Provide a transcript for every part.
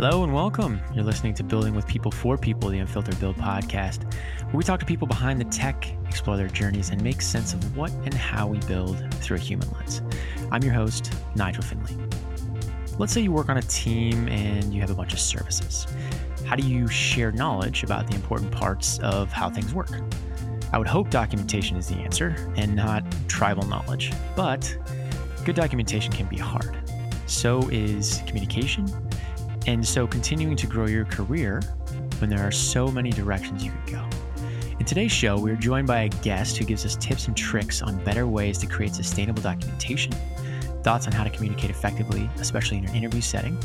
Hello and welcome. You're listening to Building with People for People, the Unfiltered Build podcast, where we talk to people behind the tech, explore their journeys, and make sense of what and how we build through a human lens. I'm your host, Nigel Finley. Let's say you work on a team and you have a bunch of services. How do you share knowledge about the important parts of how things work? I would hope documentation is the answer and not tribal knowledge, but good documentation can be hard. So is communication and so, continuing to grow your career when there are so many directions you could go. In today's show, we're joined by a guest who gives us tips and tricks on better ways to create sustainable documentation, thoughts on how to communicate effectively, especially in an interview setting,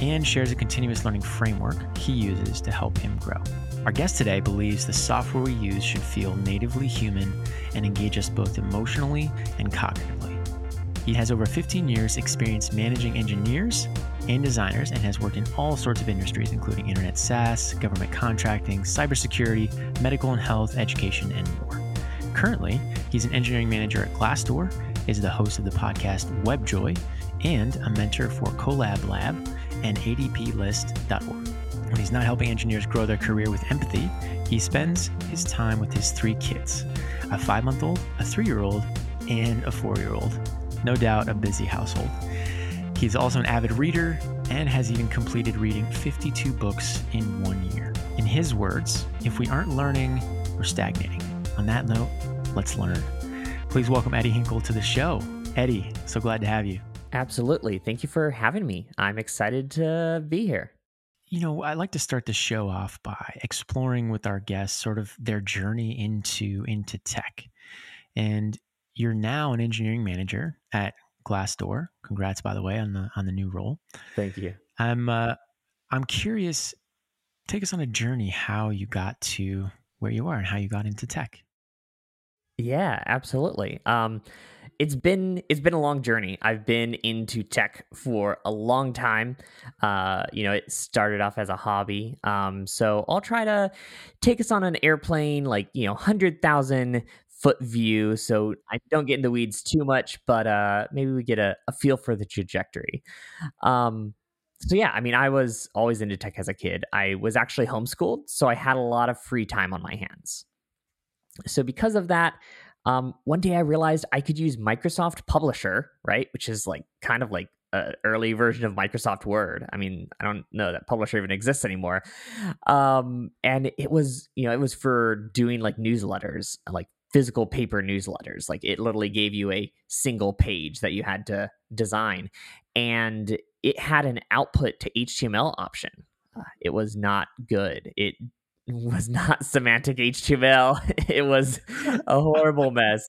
and shares a continuous learning framework he uses to help him grow. Our guest today believes the software we use should feel natively human and engage us both emotionally and cognitively. He has over 15 years experience managing engineers and designers and has worked in all sorts of industries, including internet SaaS, government contracting, cybersecurity, medical and health, education, and more. Currently, he's an engineering manager at Glassdoor, is the host of the podcast WebJoy, and a mentor for Collab Lab and ADPList.org. When he's not helping engineers grow their career with empathy, he spends his time with his three kids a five month old, a three year old, and a four year old. No doubt a busy household. He's also an avid reader and has even completed reading 52 books in one year. In his words, if we aren't learning, we're stagnating. On that note, let's learn. Please welcome Eddie Hinkle to the show. Eddie, so glad to have you. Absolutely. Thank you for having me. I'm excited to be here. You know, I like to start the show off by exploring with our guests sort of their journey into into tech. And you're now an engineering manager at Glassdoor. Congrats, by the way, on the on the new role. Thank you. I'm uh, I'm curious. Take us on a journey how you got to where you are and how you got into tech. Yeah, absolutely. Um, it's been it's been a long journey. I've been into tech for a long time. Uh, you know, it started off as a hobby. Um, so I'll try to take us on an airplane, like you know, hundred thousand foot view. So I don't get in the weeds too much, but uh, maybe we get a, a feel for the trajectory. Um, so yeah, I mean, I was always into tech as a kid. I was actually homeschooled, so I had a lot of free time on my hands. So because of that, um, one day I realized I could use Microsoft Publisher, right, which is like kind of like an early version of Microsoft Word. I mean, I don't know that Publisher even exists anymore. Um, and it was, you know, it was for doing like newsletters, like physical paper newsletters. Like it literally gave you a single page that you had to design, and it had an output to HTML option. Uh, it was not good. It was not semantic HTML. It was a horrible mess.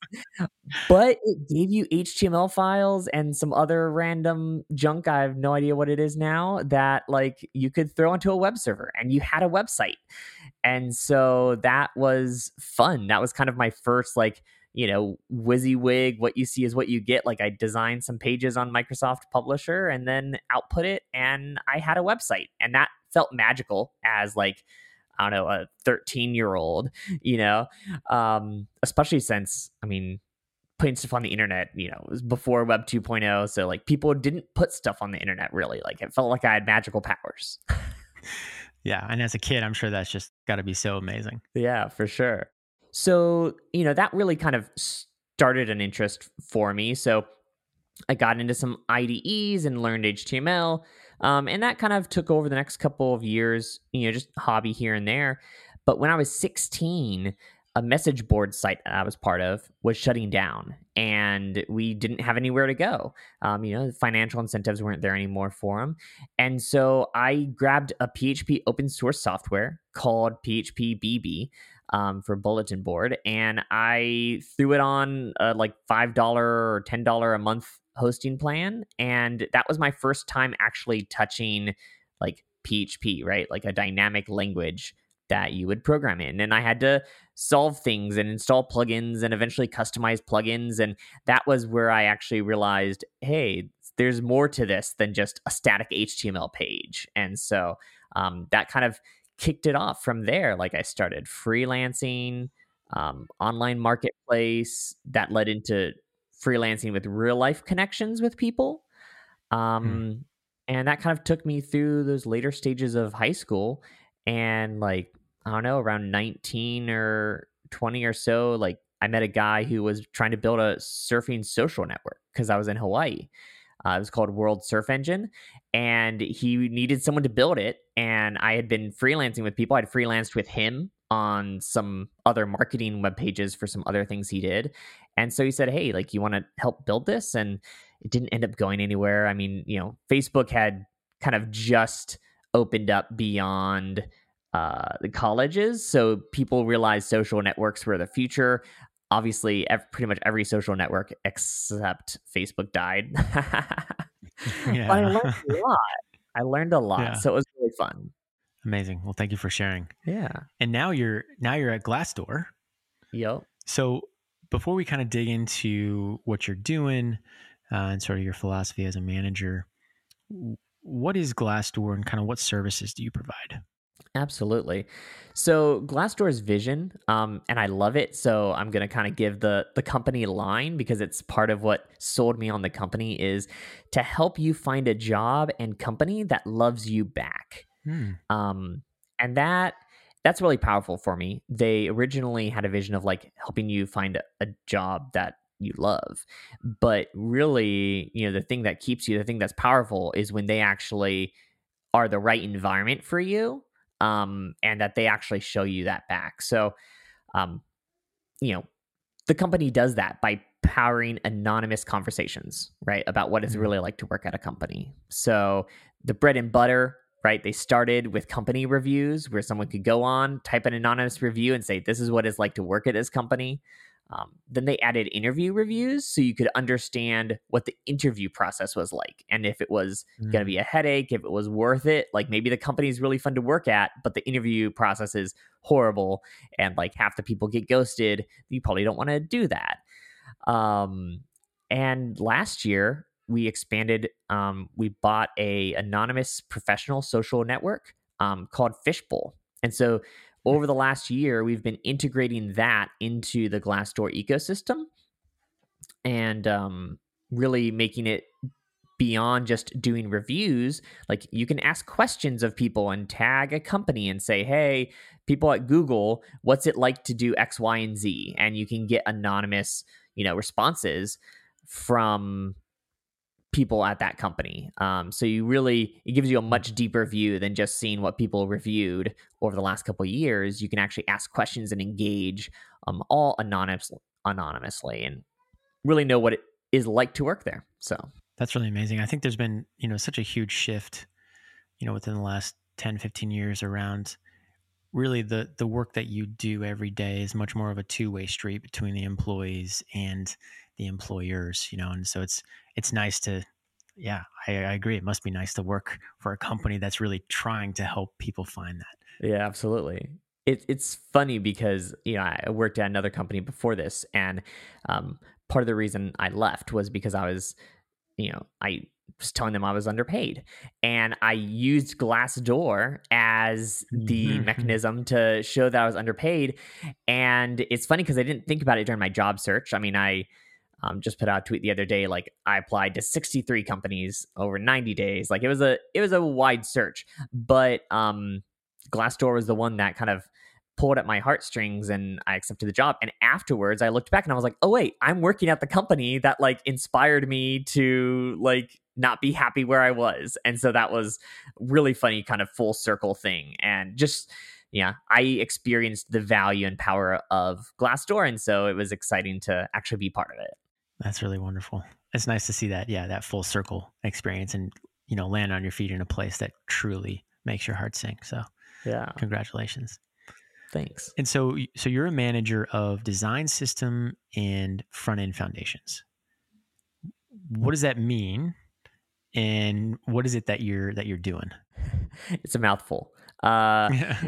But it gave you HTML files and some other random junk. I have no idea what it is now that like you could throw into a web server and you had a website. And so that was fun. That was kind of my first like, you know, WYSIWYG, what you see is what you get. Like I designed some pages on Microsoft Publisher and then output it and I had a website. And that felt magical as like I don't know, a 13 year old, you know, um, especially since, I mean, putting stuff on the internet, you know, was before Web 2.0. So like people didn't put stuff on the internet really. Like it felt like I had magical powers. Yeah. And as a kid, I'm sure that's just got to be so amazing. Yeah, for sure. So, you know, that really kind of started an interest for me. So I got into some IDEs and learned HTML. Um, and that kind of took over the next couple of years, you know, just hobby here and there. But when I was 16, a message board site that I was part of was shutting down, and we didn't have anywhere to go. Um, you know, financial incentives weren't there anymore for them, and so I grabbed a PHP open source software called PHP BB um, for bulletin board, and I threw it on a like five dollar or ten dollar a month hosting plan, and that was my first time actually touching like PHP, right, like a dynamic language that you would program in. And I had to solve things and install plugins and eventually customize plugins. And that was where I actually realized hey, there's more to this than just a static HTML page. And so um, that kind of kicked it off from there. Like I started freelancing, um, online marketplace that led into freelancing with real life connections with people. Hmm. Um, and that kind of took me through those later stages of high school. And like, I don't know, around 19 or 20 or so, like I met a guy who was trying to build a surfing social network because I was in Hawaii. Uh, it was called World Surf Engine, and he needed someone to build it. And I had been freelancing with people. I'd freelanced with him on some other marketing web pages for some other things he did. And so he said, Hey, like, you want to help build this? And it didn't end up going anywhere. I mean, you know, Facebook had kind of just opened up beyond uh, the colleges. So people realized social networks were the future. Obviously, ev- pretty much every social network except Facebook died. Yeah. I learned a lot. I learned a lot. Yeah. So it was really fun. Amazing. Well, thank you for sharing. Yeah. And now you're now you're at Glassdoor. Yep. So before we kind of dig into what you're doing uh, and sort of your philosophy as a manager, what is Glassdoor and kind of what services do you provide? Absolutely. So Glassdoor's vision, um, and I love it. So I'm going to kind of give the the company line because it's part of what sold me on the company is to help you find a job and company that loves you back. Hmm. Um, and that that's really powerful for me. They originally had a vision of like helping you find a, a job that you love, but really, you know, the thing that keeps you, the thing that's powerful, is when they actually are the right environment for you um, and that they actually show you that back. So, um, you know, the company does that by powering anonymous conversations, right, about what it's Mhm. really like to work at a company. So, the bread and butter, right, they started with company reviews where someone could go on, type an anonymous review, and say, This is what it's like to work at this company. Um, then they added interview reviews so you could understand what the interview process was like and if it was going to Mm. be a headache, if it was worth it. Like maybe the company is really fun to work at, but the interview process is horrible and like half the people get ghosted. You probably don't want to do that. Um, and last year we expanded. Um, we bought a anonymous professional social network um, called Fishbowl, and so over the last year we've been integrating that into the Glassdoor ecosystem and um, really making it beyond just doing reviews. Like you can ask questions of people and tag a company and say hey people at google what's it like to do x y and z? And you can get anonymous you know responses from people at that company. Um, so you really it gives you a much deeper view than just seeing what people reviewed over the last couple of years. You can actually ask questions and engage um, all anonymous anonymously and really know what it is like to work there so. That's really amazing. I think there's been, you know, such a huge shift, you know, within the last 10, 15 years around really the the work that you do every day is much more of a two-way street between the employees and the employers, you know, and so it's it's nice to yeah, I, I agree. It must be nice to work for a company that's really trying to help people find that. Yeah, absolutely. It, it's funny because you know I worked at another company before this, and um, part of the reason I left was because I was, you know, I was telling them I was underpaid, and I used Glassdoor as the Mhm. mechanism to show that I was underpaid. And it's funny because I didn't think about it during my job search. I mean, I um, just put out a tweet the other day like I applied to 63 companies over 90 days. Like it was a it was a wide search, but um, Glassdoor was the one that kind of pulled at my heartstrings and I accepted the job. And afterwards I looked back and I was like, oh wait, I'm working at the company that like inspired me to like not be happy where I was. And so that was really funny kind of full circle thing. And just yeah, I experienced the value and power of Glassdoor. And so it was exciting to actually be part of it. That's really wonderful. It's nice to see that, yeah, that full circle experience and, you know, land on your feet in a place that truly makes your heart sing. So Yeah. congratulations. Thanks. And so, so you're a manager of design system and front end foundations. What does that mean? And what is it that you're that you're doing? It's a mouthful. Uh,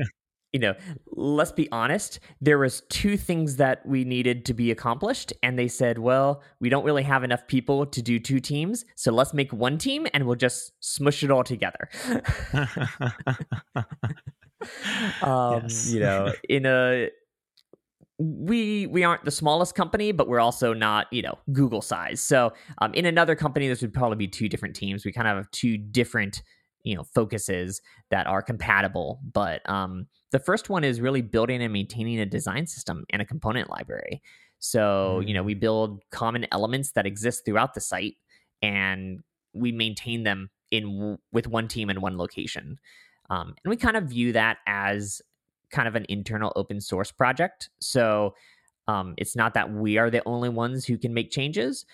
you know, let's be honest. There was two things that we needed to be accomplished, and they said, "Well, we don't really have enough people to do two teams, so let's make one team, and we'll just smush it all together." um, Yes. You know, in a we we aren't the smallest company, but we're also not you know Google size. So um, in another company, this would probably be two different teams. We kind of have two different you know focuses that are compatible. But um, the first one is really building and maintaining a design system and a component library. So mm-hmm. you know we mm. build common elements that exist throughout the site, and we maintain them in with one team in one location. Um, and we kind of view that as kind of an internal open source project. So um, it's not that we are the only ones who can make changes,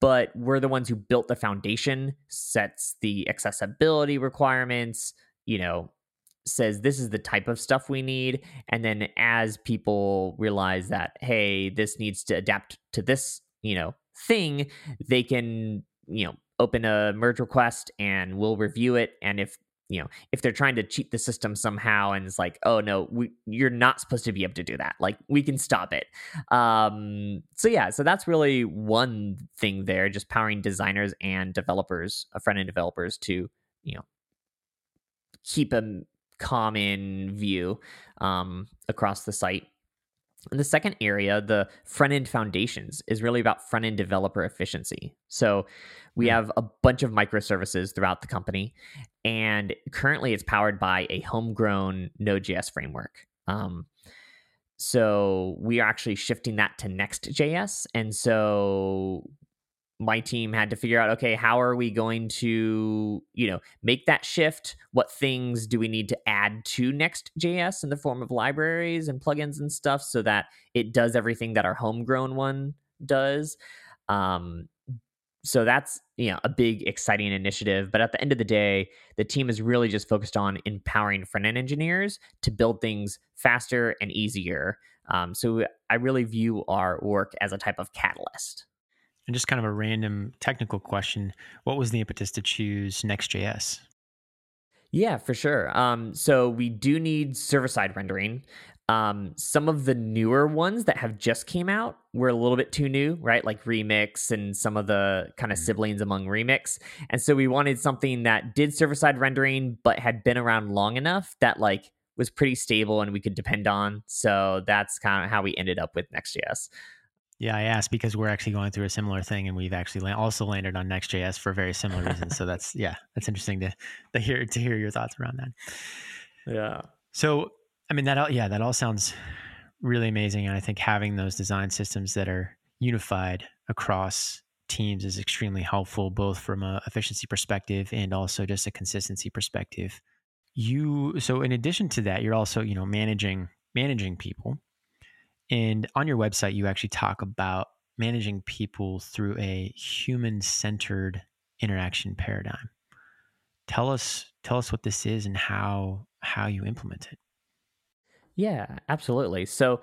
but we're the ones who built the foundation, sets the accessibility requirements, you know, says this is the type of stuff we need. And then as people realize that, hey, this needs to adapt to this, you know, thing, they can, you know, open a merge request and we'll review it. And if you know if they're trying to cheat the system somehow and it's like oh no we, you're not supposed to be able to do that like we can stop it um so yeah so that's really one thing there just powering designers and developers uh, front end developers to you know keep a common view um across the site and the second area, the front end foundations, is really about front end developer efficiency. So we hmm. have a bunch of microservices throughout the company, and currently it's powered by a homegrown Node.js framework. Um, so we are actually shifting that to Next.js. And so my team had to figure out okay how are we going to you know make that shift? What things do we need to add to next.js in the form of libraries and plugins and stuff so that it does everything that our homegrown one does? Um, so that's you know a big exciting initiative but at the end of the day the team is really just focused on empowering front end engineers to build things faster and easier. Um, so i really view our work as a type of catalyst and just kind of a random technical question what was the impetus to choose next.js yeah for sure um, so we do need server side rendering um, some of the newer ones that have just came out were a little bit too new, right? Like Remix and some of the kind of mm. siblings among Remix. And so we wanted something that did server side rendering, but had been around long enough that like was pretty stable and we could depend on. So that's kind of how we ended up with Next.js. Yeah, I asked because we're actually going through a similar thing, and we've actually also landed on Next.js for very similar reasons. so that's yeah, that's interesting to to hear to hear your thoughts around that. Yeah. So I mean that all yeah that all sounds really amazing, and I think having those design systems that are unified across teams is extremely helpful, both from a efficiency perspective and also just a consistency perspective. You so in addition to that, you're also you know managing managing people and on your website, you actually talk about managing people through a human centered interaction paradigm. Tell us tell us what this is and how how you implement it. Yeah, absolutely. So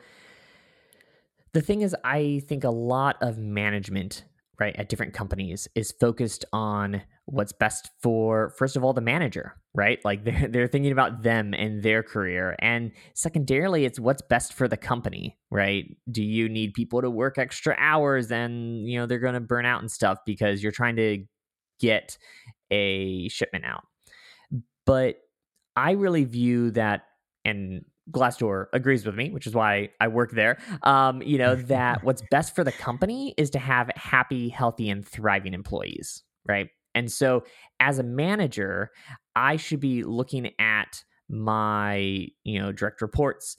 the thing is I think a lot of management right at different companies is focused on what's best for first of all the manager right? Like they're, they're thinking about them and their career. And secondarily it's what's best for the company right? Do you need people to work extra hours and you know they're going to burn out and stuff because you're trying to get a shipment out? But i really view that and Glassdoor agrees with me, which is why I work there. Um, you know, that what's best for the company is to have happy, healthy, and thriving employees, right? And so as a manager, I should be looking at my, you know, direct reports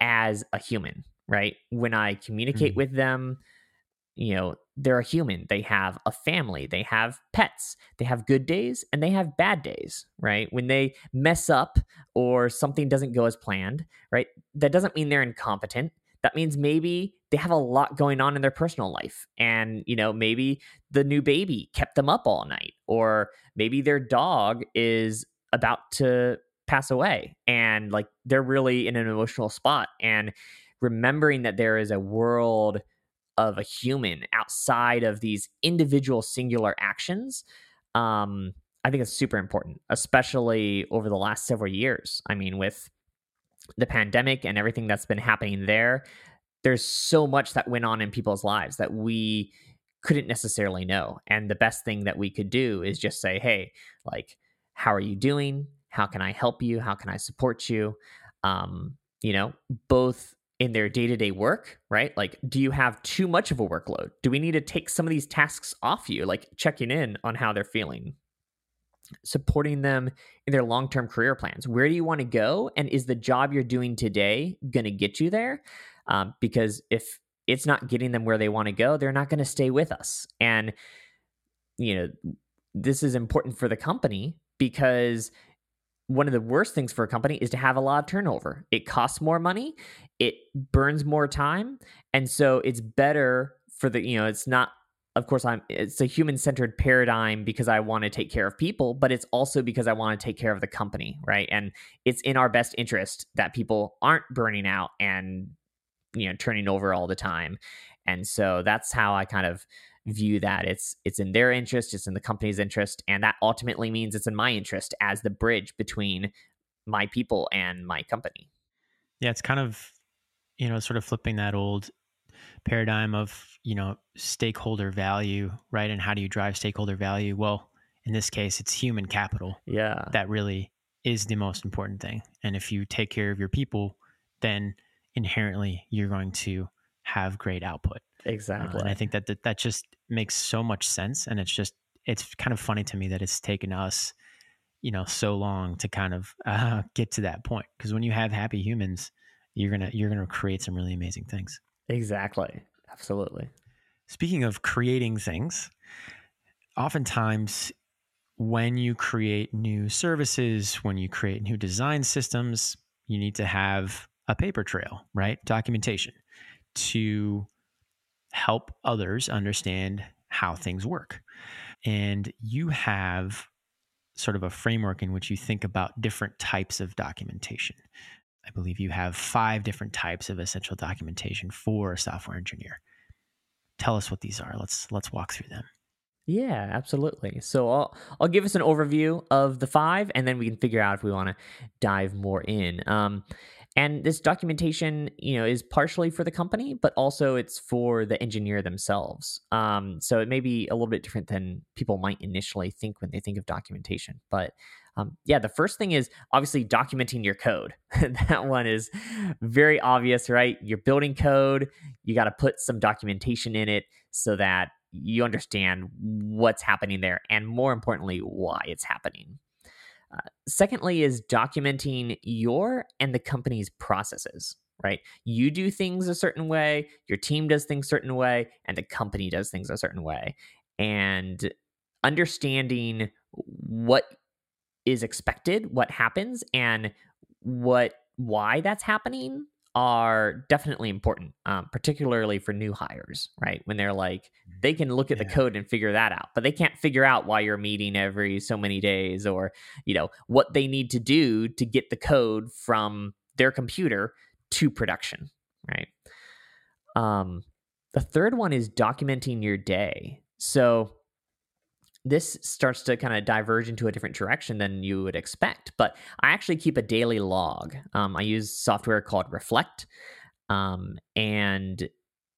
as a human, right? When I communicate mm-hmm. with them, you know, they're a human. They have a family, they have pets, they have good days and they have bad days, right? When they mess up or something doesn't go as planned, right? That doesn't mean they're incompetent. That means maybe they have a lot going on in their personal life. And, you know, maybe the new baby kept them up all night, or maybe their dog is about to pass away and like they're really in an emotional spot. And remembering that there is a world of a human outside of these individual singular actions um, i think it's super important especially over the last several years. I mean with the pandemic and everything that's been happening there there's so much that went on in people's lives that we couldn't necessarily know. And the best thing that we could do is just say hey like how are you doing? How can i help you? How can i support you? Um, you know both in their day to day work, right? Like, do you have too much of a workload? Do we need to take some of these tasks off you? Like, checking in on how they're feeling, supporting them in their long term career plans. Where do you want to go? And is the job you're doing today going to get you there? Um, because if it's not getting them where they want to go, they're not going to stay with us. And, you know, this is important for the company because one of the worst things for a company is to have a lot of turnover. It costs more money, it burns more time, and so it's better for the you know it's not of course I'm it's a human-centered paradigm because I want to take care of people, but it's also because I want to take care of the company, right? And it's in our best interest that people aren't burning out and you know turning over all the time. And so that's how I kind of view that it's it's in their interest it's in the company's interest and that ultimately means it's in my interest as the bridge between my people and my company. Yeah it's kind of you know sort of flipping that old paradigm of you know stakeholder value right? And how do you drive stakeholder value? Well in this case it's human capital yeah. that really is the most important thing. And if you take care of your people then inherently you're going to have great output. Exactly. Uh, and I think that, that that just makes so much sense. And it's just, it's kind of funny to me that it's taken us, you know, so long to kind of uh, get to that point. Because when you have happy humans, you're gonna you're gonna create some really amazing things. Exactly. Absolutely. Speaking of creating things, oftentimes when you create new services, when you create new design systems, you need to have a paper trail, right? Documentation to help others understand how things work. And you have sort of a framework in which you think about different types of documentation. I believe you have five different types of essential documentation for a software engineer. Tell us what these are. Let's let's walk through them. Yeah, absolutely. So I'll I'll give us an overview of the five, and then we can figure out if we want to dive more in. Um, and this documentation, you know, is partially for the company, but also it's for the engineer themselves. Um, so it may be a little bit different than people might initially think when they think of documentation. But um, yeah, the first thing is obviously documenting your code. that one is very obvious, right? You're building code, you got to put some documentation in it so that you understand what's happening there and more importantly, why it's happening. Uh, secondly, is documenting your and the company's processes, right? You do things a certain way, your team does things a certain way, and the company does things a certain way. And understanding what is expected, what happens, and what why that's happening are definitely important, um, particularly for new hires, right? When they're like, mm-hmm. they can look at yeah. the code and figure that out, but they can't figure out why you're meeting every so many days or, you know, what they need to do to get the code from their computer to production, right? Um, the third one is documenting your day. So this starts to kind of diverge into a different direction than you would expect. But I actually keep a daily log. Um, I use software called Reflect, um, and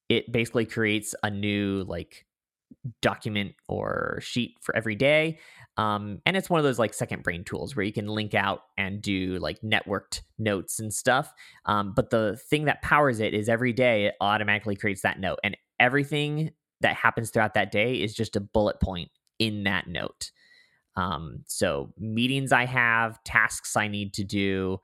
it basically creates a new like document or sheet for every day. Um, and it's one of those like second brain tools where you can link out and do like networked notes and stuff. Um, but the thing that powers it is every day it automatically creates that note, and everything that happens throughout that day is just a bullet point in that note. Um, so meetings I have, tasks I need to do,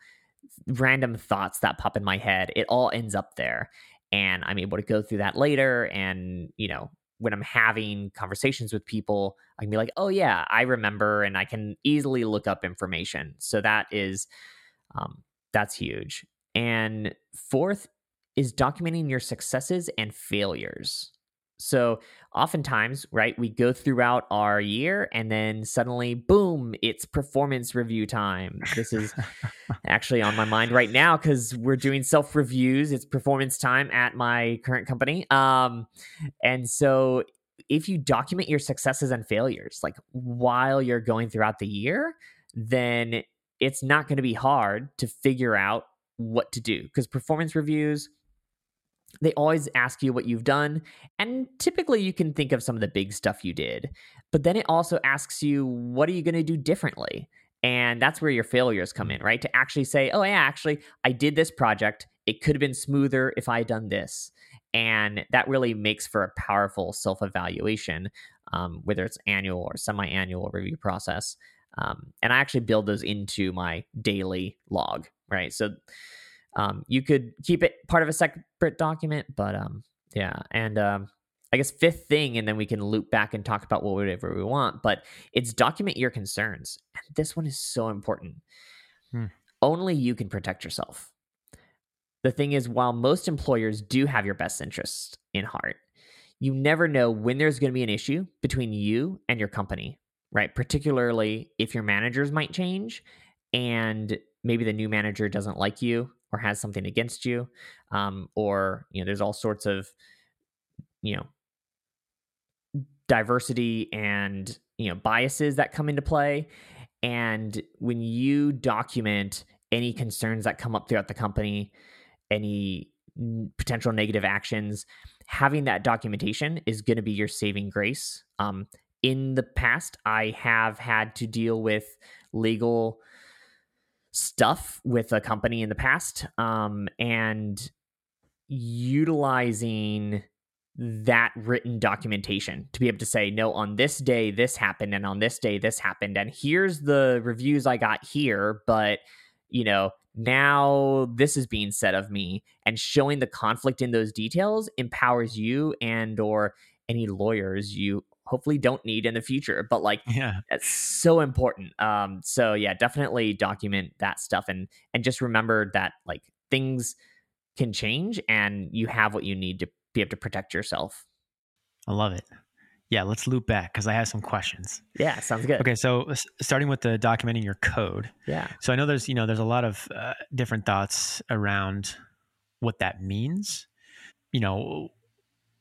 random thoughts that pop in my head, it all ends up there. And I'm able to go through that later. And, you know, when I'm having conversations with people, I can be like, oh, yeah, I remember, and I can easily look up information. So that is, um, that's huge. And fourth is documenting your successes and failures. So oftentimes, right, we go throughout our year and then suddenly, boom, it's performance review time. This is actually on my mind right now because we're doing self reviews. It's performance time at my current company. Um, and so if you document your successes and failures, like while you're going throughout the year, then it's not going to be hard to figure out what to do because performance reviews they always ask you what you've done and typically you can think of some of the big stuff you did but then it also asks you what are you going to do differently and that's where your failures come in right to actually say oh yeah actually i did this project it could have been smoother if I had done this. And that really makes for a powerful self evaluation, um, whether it's annual or semi annual review process. Um, and I actually build those into my daily log, right? So um, you could keep it part of a separate document, but um, yeah. And um, I guess fifth thing, and then we can loop back and talk about whatever we want, but it's document your concerns. And this one is so important. Hmm. Only you can protect yourself. The thing is, while most employers do have your best interest in heart, you never know when there's going to be an issue between you and your company, right? Particularly if your managers might change and maybe the new manager doesn't like you or has something against you, um, or you know, there's all sorts of you know diversity and you know biases that come into play and when you document any concerns that come up throughout the company any potential negative actions having that documentation is going to be your saving grace. Um, in the past i have had to deal with legal stuff with a company in the past um, and utilizing that written documentation to be able to say no on this day this happened and on this day this happened and here's the reviews i got here but you know now this is being said of me and showing the conflict in those details empowers you and or any lawyers you hopefully don't need in the future but like yeah that's so important um so yeah definitely document that stuff and and just remember that like things can change and you have what you need to be able to protect yourself. I love it. Yeah, let's loop back because I have some questions. Yeah, sounds good. Okay, so starting with the documenting your code. Yeah. So I know there's you know there's a lot of uh, different thoughts around what that means. You know,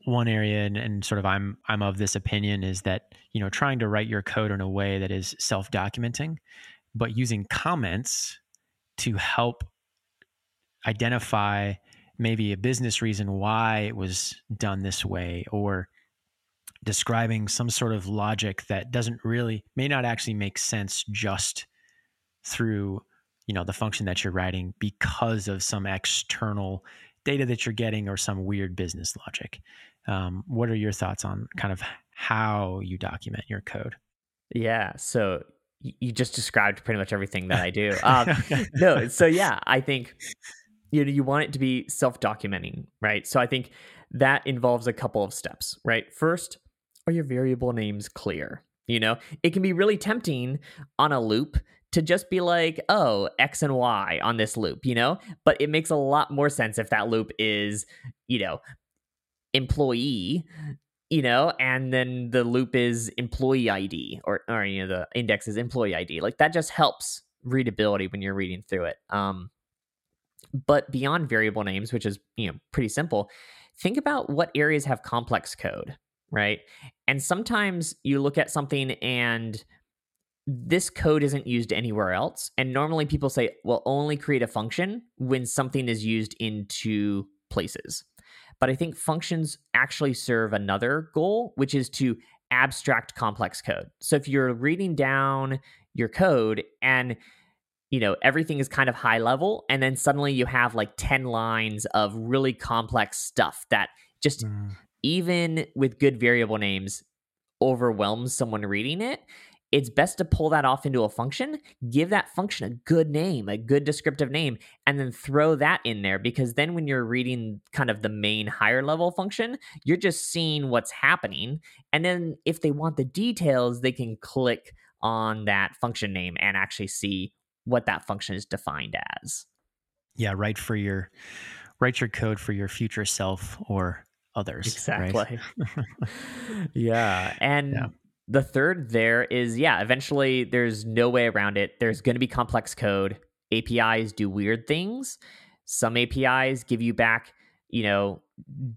one area and, and sort of I'm I'm of this opinion is that you know trying to write your code in a way that is self-documenting, but using comments to help identify maybe a business reason why it was done this way or describing some sort of logic that doesn't really may not actually make sense just through you know the function that you're writing because of some external data that you're getting or some weird business logic. Um, what are your thoughts on kind of how you document your code? Yeah so you just described pretty much everything that i do. Um, no so yeah i think you know you want it to be self-documenting right? So i think that involves a couple of steps right? First are your variable names clear? You know it can be really tempting on a loop to just be like oh x and y on this loop you know? But it makes a lot more sense if that loop is you know employee you know and then the loop is employee id or or you know the index is employee id like that just helps readability when you're reading through it. Um but beyond variable names, which is, you know, pretty simple, think about what areas have complex code, right? And sometimes you look at something and this code isn't used anywhere else. And normally people say, well, only create a function when something is used in two places. But I think functions actually serve another goal, which is to abstract complex code. So if you're reading down your code and you know everything is kind of high level and then suddenly you have like 10 lines of really complex stuff that just mm. even with good variable names overwhelms someone reading it it's best to pull that off into a function give that function a good name a good descriptive name and then throw that in there because then when you're reading kind of the main higher level function you're just seeing what's happening and then if they want the details they can click on that function name and actually see what that function is defined as. Yeah, write for your write your code for your future self or others. Exactly. Right? yeah. And yeah. The third there is yeah, eventually there's no way around it. There's going to be complex code. APIs do weird things. Some APIs give you back, you know,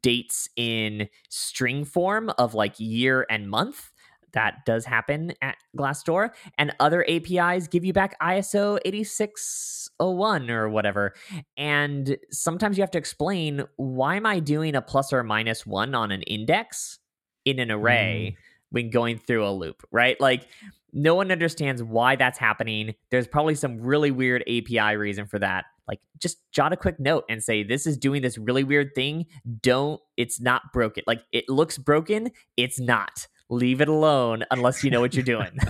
dates in string form of like year and month that does happen at Glassdoor. And other APIs give you back ISO 8601 or whatever. And sometimes you have to explain why am I doing a plus or minus one on an index in an array mm. When going through a loop, right? Like no one understands why that's happening. There's probably some really weird API reason for that. like just jot a quick note and say this is doing this really weird thing. Don't it's not broken. Like it looks broken it's not. Leave it alone unless you know what you're doing.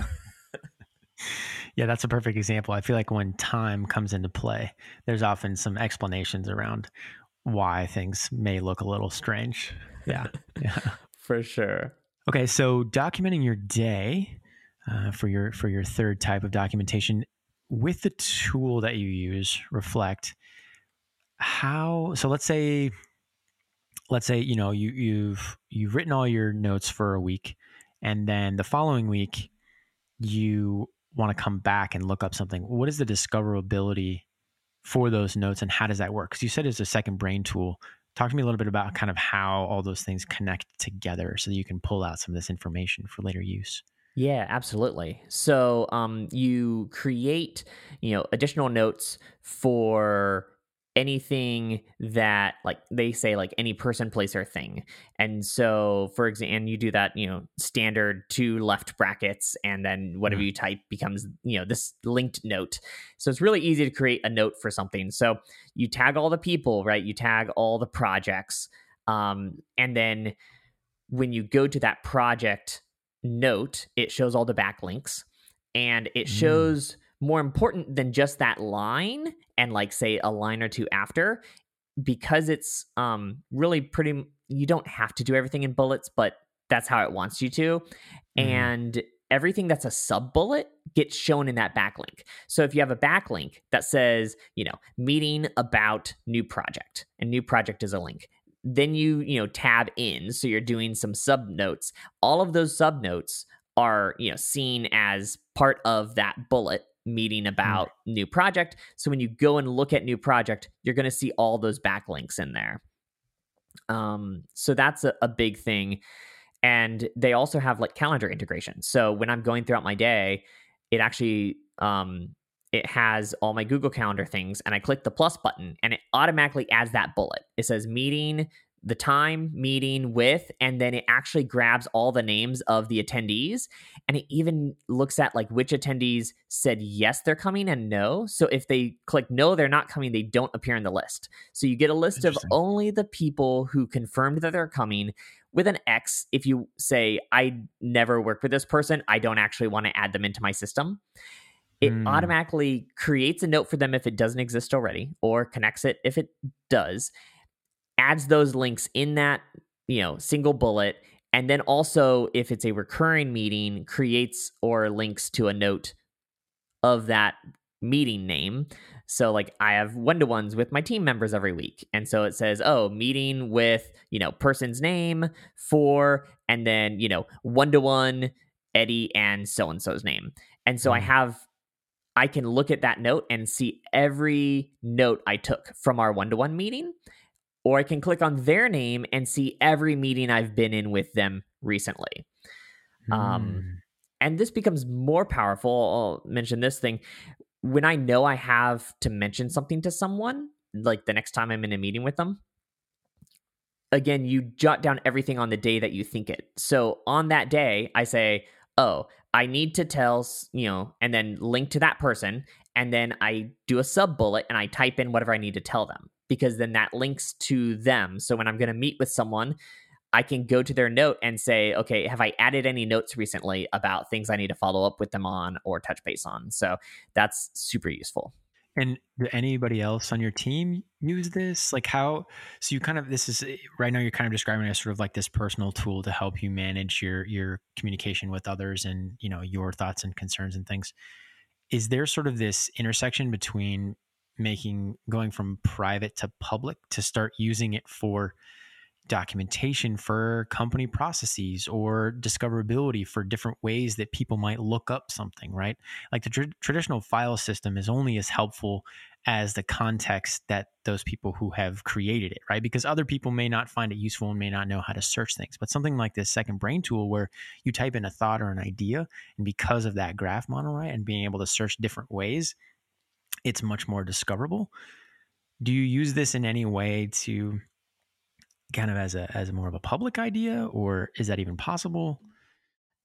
Yeah that's a perfect example. I feel like when time comes into play there's often some explanations around why things may look a little strange. Yeah. Yeah. For sure okay so documenting your day uh, for your for your third type of documentation with the tool that you use reflect how so let's say let's say you know you you've you've written all your notes for a week and then the following week you want to come back and look up something. What is the discoverability for those notes and how does that work? Because you said it's a second brain tool talk to me a little bit about kind of how all those things connect together so that you can pull out some of this information for later use yeah, absolutely. So um, you create, you know, additional notes for anything that like they say like any person place or thing and so for example and you do that you know standard two left brackets and then whatever mm-hmm. you type becomes you know this linked note so it's really easy to create a note for something so you tag all the people right you tag all the projects um, and then when you go to that project note, it shows all the backlinks and it mm. shows mm. More important than just that line and like say a line or two after because it's um really pretty you don't have to do everything in bullets but that's how it wants you to mm. and everything that's a sub bullet gets shown in that backlink. So if you have a backlink that says, you know, meeting about new project and new project is a link, then you you know tab in so you're doing some sub notes all of those sub notes are you know seen as part of that bullet meeting mm. about mm. new project so when you go and look at new project you're going to see all those backlinks in there um so that's a, a big thing and they also have like calendar integration so when i'm going throughout my day it actually um it has all my Google Calendar things, and I click the plus button, and it automatically adds that bullet. It says meeting, the time, meeting with, and then it actually grabs all the names of the attendees, and it even looks at like which attendees said yes, they're coming, and no. So if they click no, they're not coming, they don't appear in the list. So you get a list of only the people who confirmed that they're coming. With an X, if you say, I never work with this person, I don't actually want to add them into my system it mm. automatically creates a note for them if it doesn't exist already or connects it if it does adds those links in that you know single bullet. And then also if it's a recurring meeting creates or links to a note of that meeting name. So like i have one-to-ones with my team members every week. And so it says oh meeting with you know person's name for and then you know one-to-one eddie and so and so's name. And so i mm-hmm. have I can look at that note and see every note I took from our one to one meeting, or I can click on their name and see every meeting I've been in with them recently. Mm. Um, hmm. and this becomes more powerful. I'll mention this thing when I know I have to mention something to someone, like the next time I'm in a meeting with them. Again, you jot down everything on the day that you think it. So on that day, I say, oh, I need to tell, you know, and then link to that person. And then I do a sub bullet and I type in whatever I need to tell them because then that links to them. So when I'm going to meet with someone, I can go to their note and say, okay, have I added any notes recently about things I need to follow up with them on or touch base on? So that's super useful. And do anybody else on your team use this? Like how so you kind of this is eh, right now you're kind of describing it as sort of like this personal tool to help you manage your your communication with others and, you know, your thoughts and concerns and things. Is there sort of this intersection between making going from private to public to start using it for documentation for company processes or discoverability for different ways that people might look up something, right? Like the tr- traditional file system is only as helpful as the context that those people who have created it, right? Because other people may not find it useful and may not know how to search things. But something like this second brain tool where you type in a thought or an idea, and because of that graph model, right, and being able to search different ways, it's much more discoverable. Do you use this in any way to kind of as a as more of a public idea or is that even possible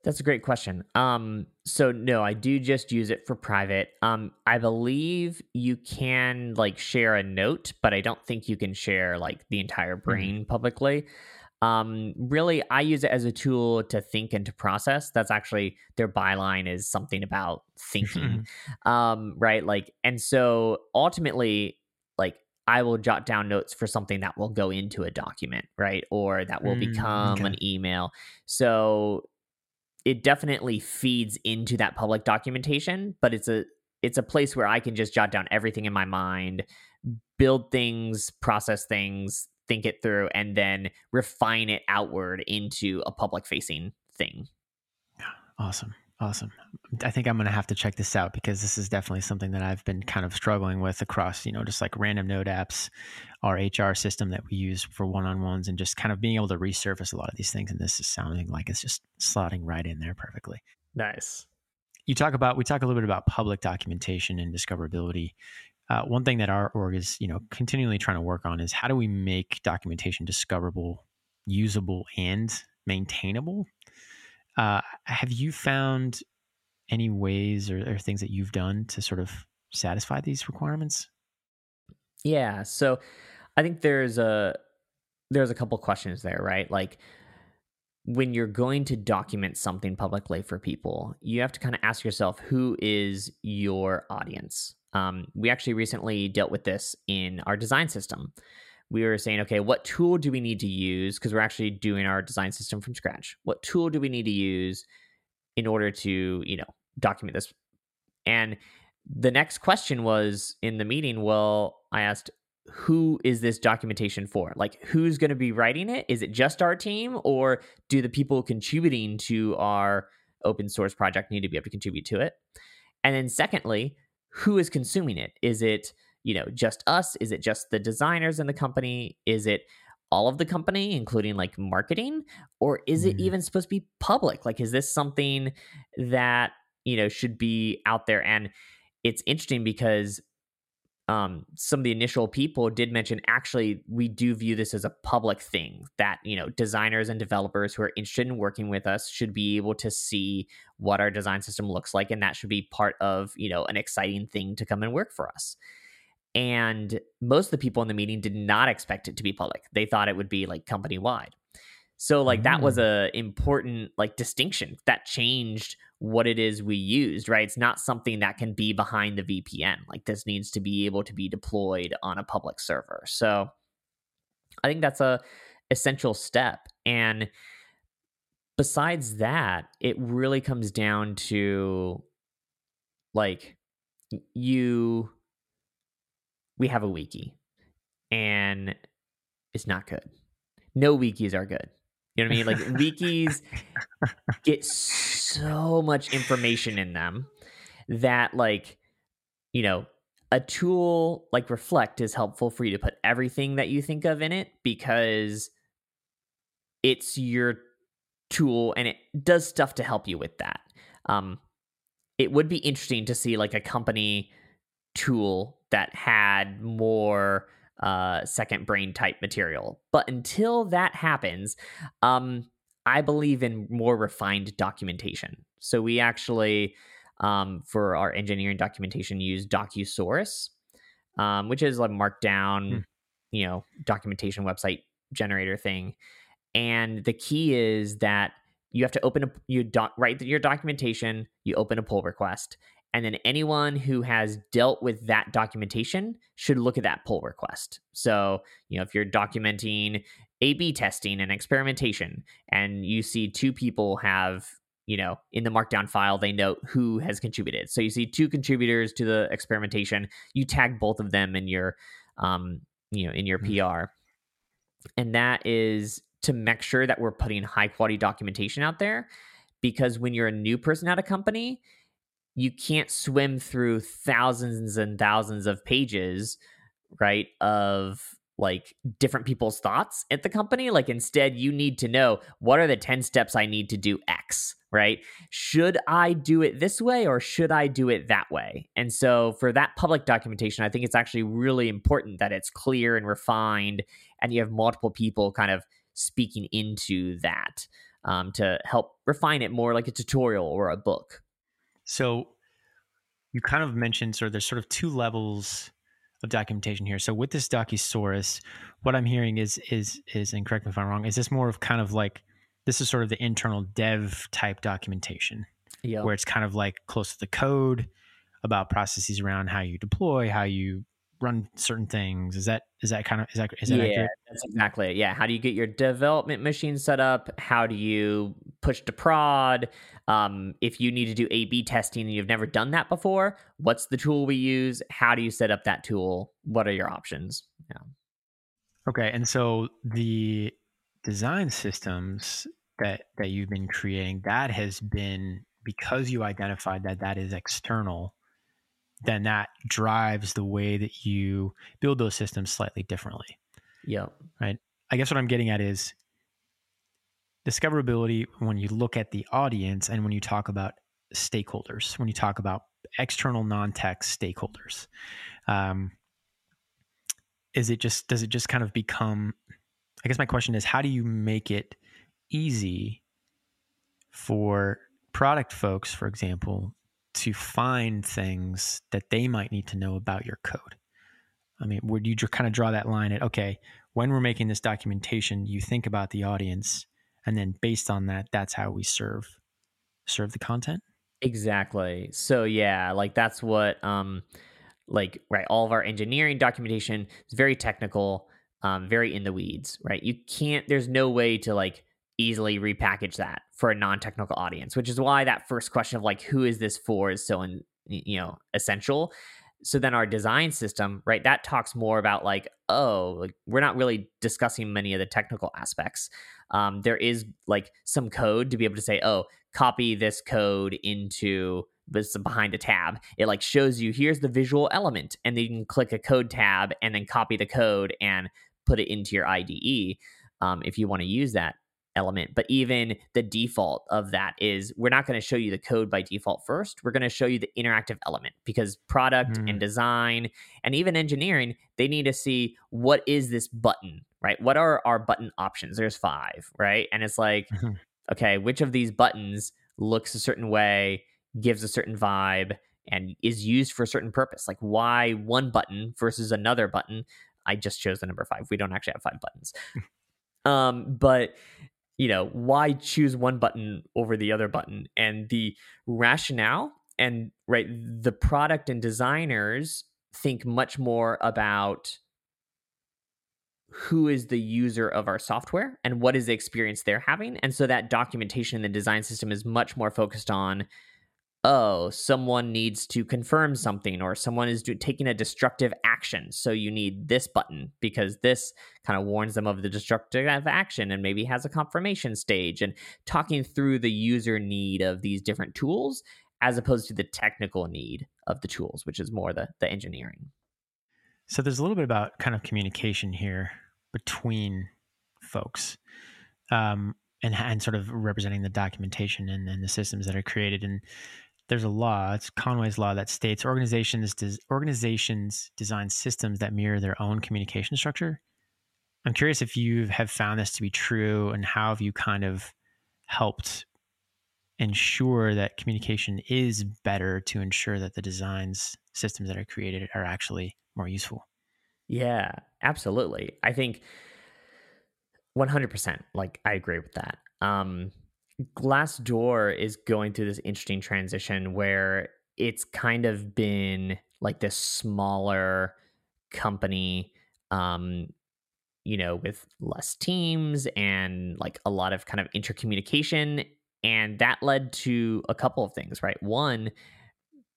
That's a great question. Um, so no, I do just use it for private. Um, I believe you can like share a note, but I don't think you can share like the entire mm-hmm. brain mm-hmm. publicly. Um, really, I use it as a tool to think and to process. That's actually their byline is something about thinking, um, right? Like, and so ultimately, like I will jot down notes for something that will go into a document, right? Or that will mm, become okay. an email. So it definitely feeds into that public documentation, but it's a it's a place where I can just jot down everything in my mind, build things, process things, think it through, and then refine it outward into a public facing thing. Awesome. Awesome. I think I'm going to have to check this out because this is definitely something that I've been kind of struggling with across, you know, just like random node apps, our HR system that we use for one on ones, and just kind of being able to resurface a lot of these things. And this is sounding like it's just slotting right in there perfectly. Nice. You talk about, we talk a little bit about public documentation and discoverability. Uh, one thing that our org is, you know, continually trying to work on is how do we make documentation discoverable, usable, and maintainable uh, have you found any ways or, or things that you've done to sort of satisfy these requirements? Yeah. So I think there's a there's a couple questions there, right? Like when you're going to document something publicly for people, you have to kind of ask yourself who is your audience. Um, we actually recently dealt with this in our design system we were saying, okay, what tool do we need to use? Because we're actually doing our design system from scratch. What tool do we need to use in order to, you know, document this? And the next question was in the meeting, well, I asked, who is this documentation for? Like, who's going to be writing it? Is it just our team, or do the people contributing to our open source project need to be able to contribute to it? And then, secondly, who is consuming it? Is it you know just us? Is it just the designers in the company? Is it all of the company including like marketing? Or is it mm. even supposed to be public? Like is this something that you know should be out there? And it's interesting because um, some of the initial people did mention actually we do view this as a public thing that you know designers and developers who are interested in working with us should be able to see what our design system looks like and that should be part of you know an exciting thing to come and work for us and most of the people in the meeting did not expect it to be public. They thought it would be like company wide. So like mm. that was mm. a important like distinction that changed what it is we used, right? It's not something that can be behind the VPN. Like this needs to be able to be deployed on a public server. So I think that's a essential step. And besides that, it really comes down to like you we have a wiki and it's not good. No wikis are good. You know what I mean? Like wikis get so much information in them that like, you know, a tool like Reflect is helpful for you to put everything that you think of in it because it's your tool and it does stuff to help you with that. Um, it would be interesting to see like a company tool that had more uh, second brain type material. But until that happens, um, I believe in more refined documentation. So we actually, um, for our engineering documentation, use Docusaurus, um, which is a markdown, hmm. you know, documentation website generator thing. And the key is that you have to open a you doc, write your documentation, you open a pull request, and then anyone who has dealt with that documentation should look at that pull request. So, you know, if you're documenting A B testing and experimentation, and you see two people have, you know, in the markdown file, they note who has contributed. So you see two contributors to the experimentation, you tag both of them in your, um, you know, in your mm-hmm. PR. And that is to make sure that we're putting high quality documentation out there. Because when you're a new person at a company, you can't swim through thousands and thousands of pages, right? Of like different people's thoughts at the company. Like instead, you need to know what are the 10 steps I need to do X, right? Should I do it this way or should I do it that way? And so for that public documentation, I think it's actually really important that it's clear and refined and you have multiple people kind of speaking into that. um, to help refine it more like a tutorial or a book. So you kind of mentioned sort of there's sort of two levels of documentation here. So with this Docusaurus, what I'm hearing is is is and correct me if I'm wrong, is this more of kind of like this is sort of the internal dev type documentation. Yeah. Where it's kind of like close to the code about processes around how you deploy, how you run certain things. Is that is that kind of is that is that yeah, accurate? that's exactly it. Yeah, how do you get your development machine set up? How do you push to prod? Um, if you need to do A/B testing and you've never done that before, what's the tool we use? How do you set up that tool? What are your options? Yeah. Okay, and so the design systems that that you've been creating that has been because you identified that that is external then that drives the way that you build those systems slightly differently. Yeah. Right. I guess what I'm getting at is discoverability when you look at the audience and when you talk about stakeholders, when you talk about external non-tech stakeholders. Um, is it just does it just kind of become I guess my question is how do you make it easy for product folks, for example, to find things that they might need to know about your code? I mean, would you kind of draw that line at, okay, when we're making this documentation, you think about the audience, and then based on that, that's how we serve serve the content? Exactly. So yeah, like that's what um like right, all of our engineering documentation is very technical, um, very in the weeds, right? You can't there's no way to like easily repackage that for a non-technical audience which is why that first question of like who is this for is so in, you know essential so then our design system right that talks more about like oh like we're not really discussing many of the technical aspects. Um, there is like some code to be able to say oh copy this code into this behind a tab. It like shows you here's the visual element and then you can click a code tab and then copy the code and put it into your ide um, if you want to use that element. But even the default of that is we're not going to show you the code by default first. We're going to show you the interactive element because product mm. and design and even engineering, they need to see what is this button, right? What are our button options? There's five, right? And it's like, mm-hmm. okay, which of these buttons looks a certain way, gives a certain vibe, and is used for a certain purpose? Like why one button versus another button? I just chose the number five. We don't actually have five buttons. um, but you know, why choose one button over the other button? And the rationale and right, the product and designers think much more about who is the user of our software and what is the experience they're having. And so that documentation in the design system is much more focused on oh, someone needs to confirm something or someone is do- taking a destructive action. So you need this button because this kind of warns them of the destructive action and maybe has a confirmation stage and talking through the user need of these different tools as opposed to the technical need of the tools, which is more the, the engineering. So there's a little bit about kind of communication here between folks. Um, and, and sort of representing the documentation and, and the systems that are created. And there's a law it's conway's law that states organizations des- organizations design systems that mirror their own communication structure. I'm curious if you have found this to be true and how have you kind of helped ensure that communication is better to ensure that the designs systems that are created are actually more useful? Yeah absolutely. I think 100% like i agree with that. Um Glassdoor is going through this interesting transition where it's kind of been like this smaller company um you know with less teams and like a lot of kind of intercommunication and that led to a couple of things right? One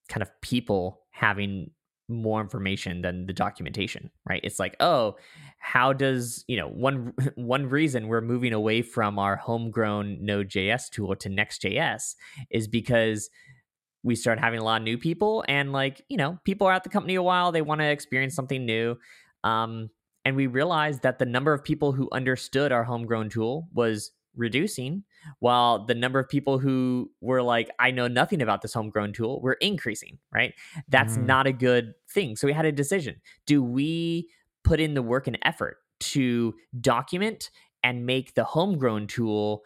kind of people having more information than the documentation right? It's like oh how does you know one one reason we're moving away from our homegrown node.js tool to next.js is because we start having a lot of new people and like you know people are at the company a while they want to experience something new. Um, and we realized that the number of people who understood our homegrown tool was reducing while the number of people who were like i know nothing about this homegrown tool were increasing right? That's mm. not a good thing. So we had a decision. Do we put in the work and effort to document and make the homegrown tool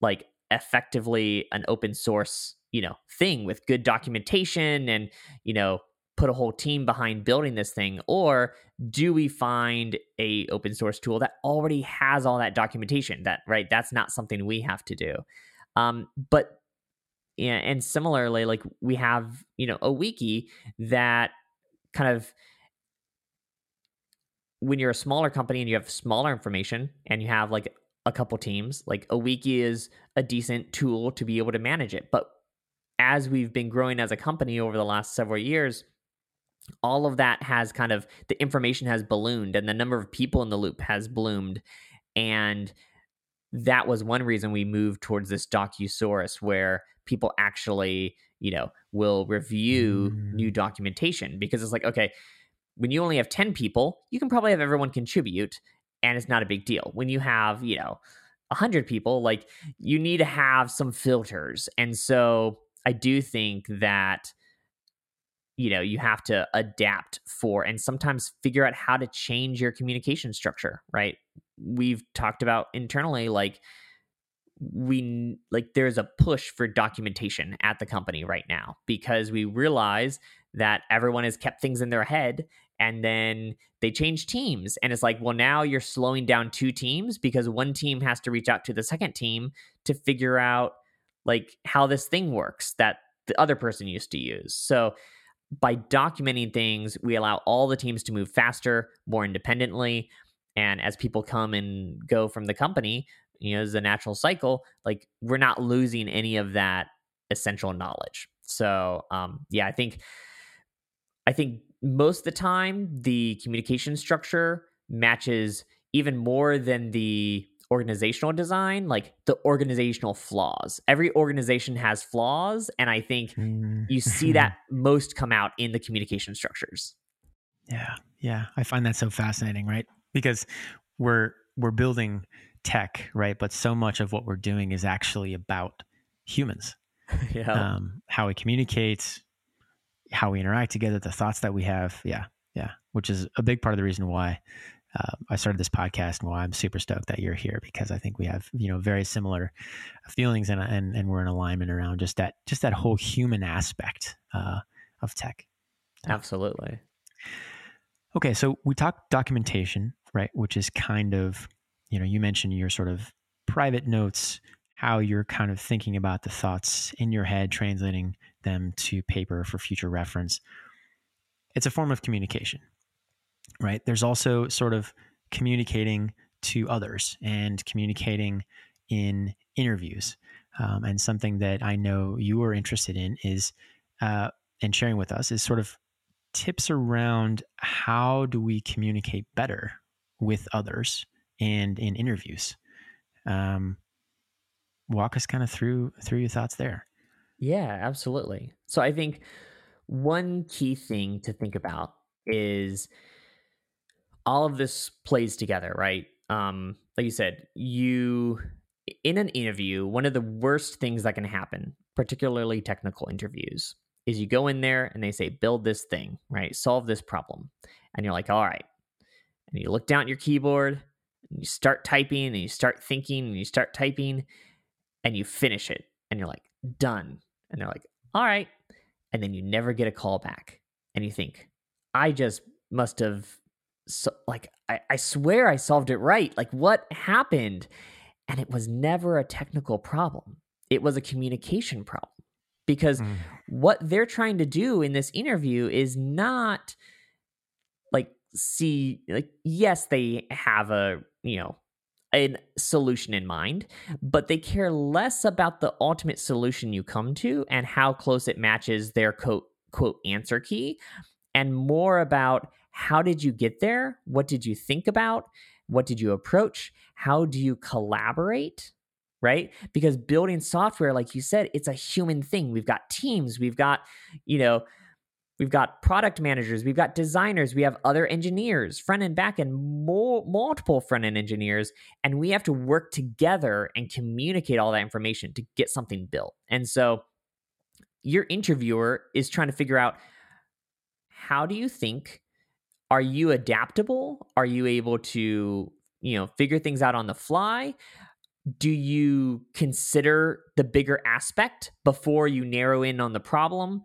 like effectively an open source you know thing with good documentation and you know put a whole team behind building this thing or do we find a open source tool that already has all that documentation that right that's not something we have to do? Um, but yeah and similarly like we have you know a wiki that kind of when you're a smaller company and you have smaller information and you have like a couple teams like a wiki is a decent tool to be able to manage it. But as we've been growing as a company over the last several years all of that has kind of the information has ballooned and the number of people in the loop has bloomed. And that was one reason we moved towards this docusaurus where people actually you know will review mm. new documentation because it's like okay when you only have 10 people you can probably have everyone contribute and it's not a big deal. When you have you know 100 people like you need to have some filters. And so i do think that you know you have to adapt for and sometimes figure out how to change your communication structure right? We've talked about internally like we like there's a push for documentation at the company right now because we realize that everyone has kept things in their head and then they change teams and it's like well now you're slowing down two teams because one team has to reach out to the second team to figure out like how this thing works that the other person used to use. So by documenting things, we allow all the teams to move faster, more independently. And as people come and go from the company, you know, as a natural cycle, like we're not losing any of that essential knowledge. So, um, yeah, I think, I think most of the time the communication structure matches even more than the organizational design, like the organizational flaws. Every organization has flaws, and I think mm. you see that most come out in the communication structures. Yeah, yeah, I find that so fascinating, right? Because we're we're building tech, right? But so much of what we're doing is actually about humans. yeah. Um, how we communicate, how we interact together, the thoughts that we have. Yeah, yeah, which is a big part of the reason why uh, I started this podcast and well, I'm super stoked that you're here because I think we have you know very similar feelings and and, and we're in alignment around just that just that whole human aspect uh, of tech. Absolutely. Okay, so we talked documentation, right? Which is kind of you know you mentioned your sort of private notes, how you're kind of thinking about the thoughts in your head, translating them to paper for future reference. It's a form of communication, right? There's also sort of communicating to others and communicating in interviews. Um, and something that I know you are interested in is, uh, and sharing with us is sort of tips around how do we communicate better with others and in interviews. Um, walk us kind of through through your thoughts there. Yeah, absolutely. So I think one key thing to think about is all of this plays together, right? Um, like you said, you in an interview, one of the worst things that can happen, particularly technical interviews, is you go in there and they say, build this thing, right? Solve this problem. And you're like, all right. And you look down at your keyboard and you start typing and you start thinking and you start typing and you finish it. And you're like, done. And they're like, all right. And then you never get a call back. And you think, I just must have so like I, I swear I solved it right. Like what happened? And it was never a technical problem. It was a communication problem. Because mm. what they're trying to do in this interview is not like see like yes, they have a, you know, a solution in mind, but they care less about the ultimate solution you come to and how close it matches their quote quote answer key and more about how did you get there? What did you think about? What did you approach? How do you collaborate? Right? Because building software, like you said, it's a human thing. We've got teams, we've got, you know, we've got product managers, we've got designers, we have other engineers, front and back more, multiple front end engineers, and we have to work together and communicate all that information to get something built. And so your interviewer is trying to figure out how do you think are you adaptable? Are you able to, you know, figure things out on the fly? do you consider the bigger aspect before you narrow in on the problem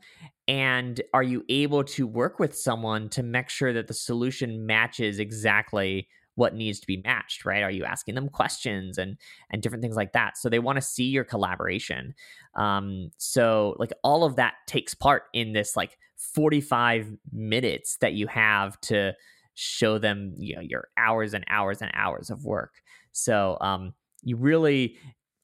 and are you able to work with someone to make sure that the solution matches exactly what needs to be matched right? Are you asking them questions and and different things like that? So they want to see your collaboration. Um so like all of that takes part in this like 45 minutes that you have to show them you know your hours and hours and hours of work. So um you really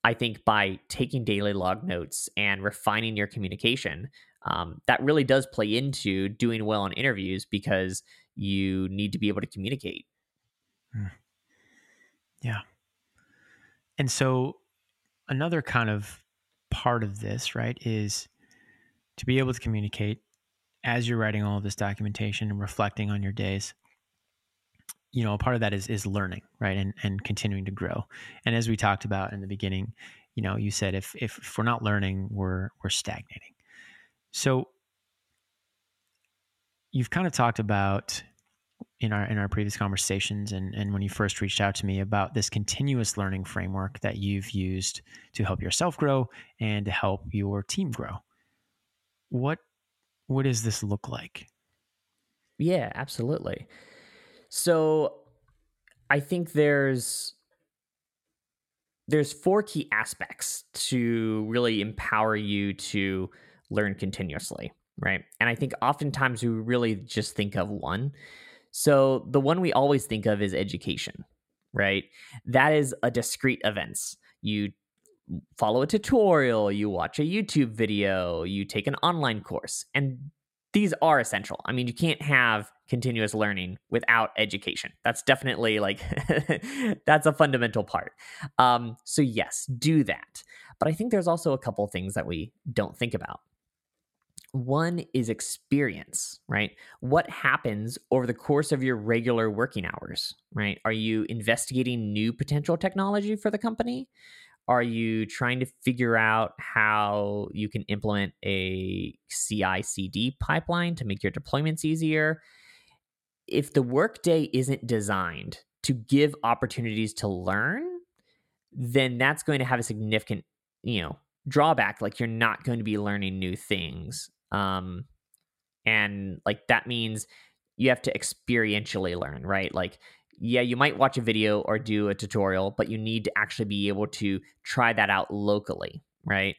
i think by taking daily log notes and refining your communication um, that really does play into doing well in interviews because you need to be able to communicate Mm. Yeah. And so another kind of part of this, right, is to be able to communicate as you're writing all of this documentation and reflecting on your days. You know, a part of that is is learning, right, and and continuing to grow. And as we talked about in the beginning, you know, you said if if, if we're not learning, we're we're stagnating. So you've kind of talked about in our in our previous conversations and and when you first reached out to me about this continuous learning framework that you've used to help yourself grow and to help your team grow. What what does this look like? Yeah, absolutely. So I think there's there's four key aspects to really empower you to learn continuously, right? And I think oftentimes we really just think of one. So the one we always think of is education, right? That is a discrete events. You follow a tutorial, you watch a YouTube video, you take an online course, and these are essential. I mean, you can't have continuous learning without education. That's definitely like that's a fundamental part. Um, so yes, do that. But I think there's also a couple things that we don't think about. One is experience, right? What happens over the course of your regular working hours, right? Are you investigating new potential technology for the company? Are you trying to figure out how you can implement a CI CD pipeline to make your deployments easier? If the workday isn't designed to give opportunities to learn, then that's going to have a significant, you know, drawback like you're not going to be learning new things um, and like that means you have to experientially learn, right? Like, yeah, you might watch a video or do a tutorial, but you need to actually be able to try that out locally, right?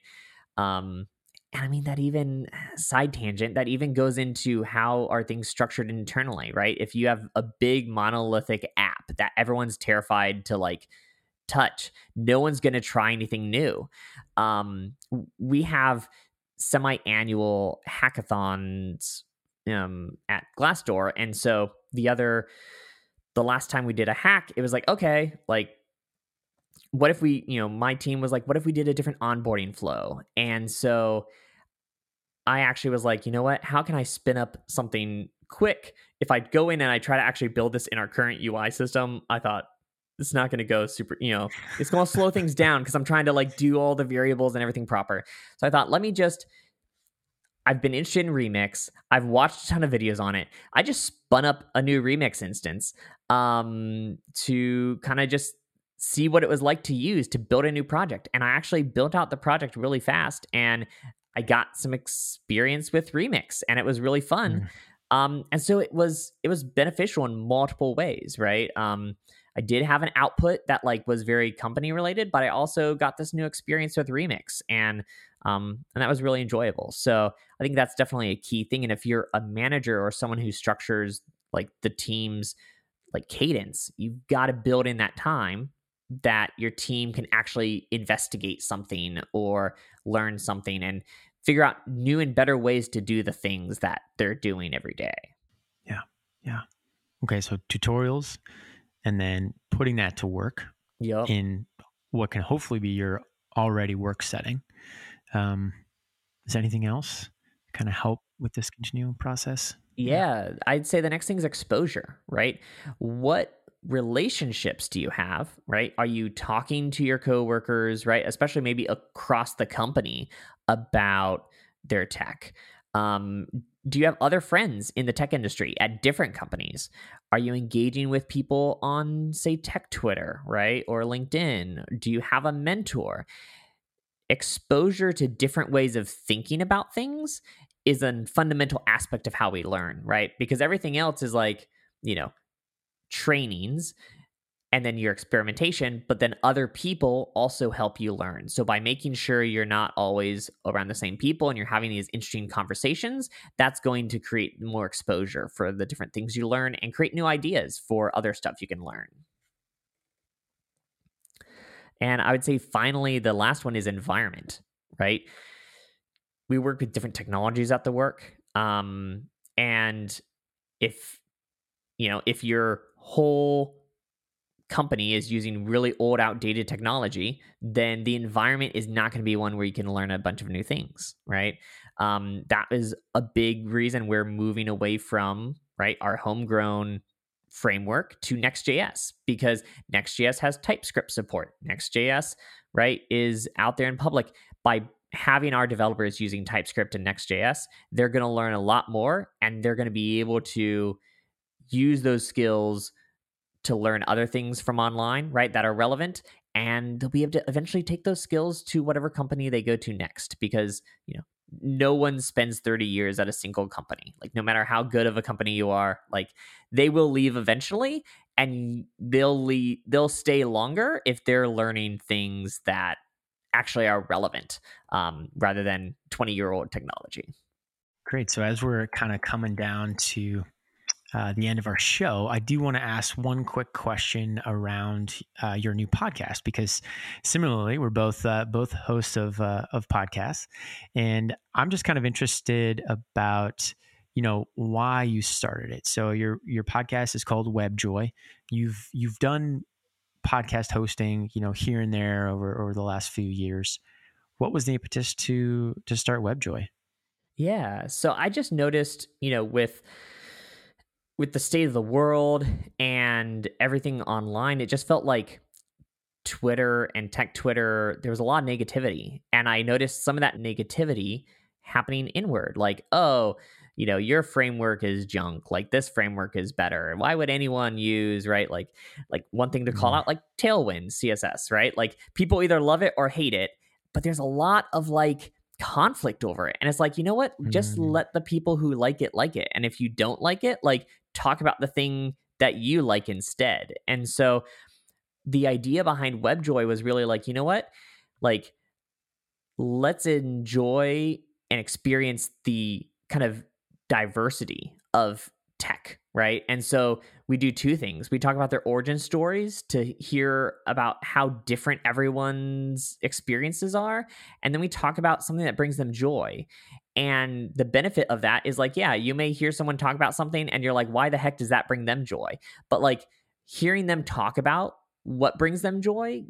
Um, and I mean that even side tangent that even goes into how are things structured internally, right? If you have a big monolithic app that everyone's terrified to like touch, no one's going to try anything new. Um, we have semi-annual hackathons um, at Glassdoor, and so the other, the last time we did a hack, it was like okay, like what if we, you know, my team was like, what if we did a different onboarding flow? And so I actually was like, you know what? How can I spin up something quick? If I go in and I try to actually build this in our current UI system, I thought it's not going to go super, you know, it's going to slow things down because I'm trying to like do all the variables and everything proper. So I thought, let me just, I've been interested in Remix. I've watched a ton of videos on it. I just spun up a new Remix instance um, to kind of just see what it was like to use to build a new project. And I actually built out the project really fast and I got some experience with Remix and it was really fun. Mm. Um, and so it was it was beneficial in multiple ways, right? Um, I did have an output that like was very company related, but I also got this new experience with Remix and um and that was really enjoyable. So I think that's definitely a key thing. And if you're a manager or someone who structures like the team's like cadence, you've got to build in that time that your team can actually investigate something or learn something and figure out new and better ways to do the things that they're doing every day. Yeah. Yeah. Okay, so tutorials and then putting that to work yep. in what can hopefully be your already work setting. Um, is anything else kind of help with this continuum process? Yeah, I'd say the next thing is exposure, right? What relationships do you have, right? Are you talking to your coworkers, right? Especially maybe across the company about their tech. Um, do you have other friends in the tech industry at different companies? Are you engaging with people on, say, tech Twitter, right? Or LinkedIn? Do you have a mentor? Exposure to different ways of thinking about things is a fundamental aspect of how we learn, right? Because everything else is like, you know, trainings and then your experimentation, but then other people also help you learn. So by making sure you're not always around the same people and you're having these interesting conversations, that's going to create more exposure for the different things you learn and create new ideas for other stuff you can learn. And I would say finally, the last one is environment, right? We work with different technologies at the work. Um, and if, you know, if your whole company is using really old, outdated technology, then the environment is not going to be one where you can learn a bunch of new things, right? Um, that is a big reason we're moving away from right our homegrown framework to Next.js because Next.js has TypeScript support. Next.js, right, is out there in public. By having our developers using TypeScript and Next.js, they're going to learn a lot more and they're going to be able to use those skills to learn other things from online, right, that are relevant. And they'll be able to eventually take those skills to whatever company they go to next because, you know, no one spends 30 years at a single company. Like, no matter how good of a company you are, like, they will leave eventually and they'll leave, they'll stay longer if they're learning things that actually are relevant um, rather than 20 year old technology. Great. So, as we're kind of coming down to uh, the end of our show, I do want to ask one quick question around uh, your new podcast because similarly, we're both uh, both hosts of uh, of podcasts, and I'm just kind of interested about you know why you started it. So your your podcast is called WebJoy. You've you've done podcast hosting, you know, here and there over over the last few years. What was the impetus to to start WebJoy? Yeah, so I just noticed, you know, with with the state of the world and everything online, it just felt like Twitter and tech Twitter, there was a lot of negativity. And I noticed some of that negativity happening inward. Like, oh, you know, your framework is junk. Like this framework is better. Why would anyone use, right? Like, like one thing to call mm. out, like Tailwind CSS, right? Like people either love it or hate it, but there's a lot of like conflict over it. And it's like, you know what? Just mm. let the people who like it like it. And if you don't like it, like talk about the thing that you like instead. And so the idea behind WebJoy was really like, you know what? Like, let's enjoy and experience the kind of diversity of tech, right? And so we do two things. We talk about their origin stories to hear about how different everyone's experiences are. And then we talk about something that brings them joy. And the benefit of that is like, yeah, you may hear someone talk about something and you're like, why the heck does that bring them joy? But like hearing them talk about what brings them joy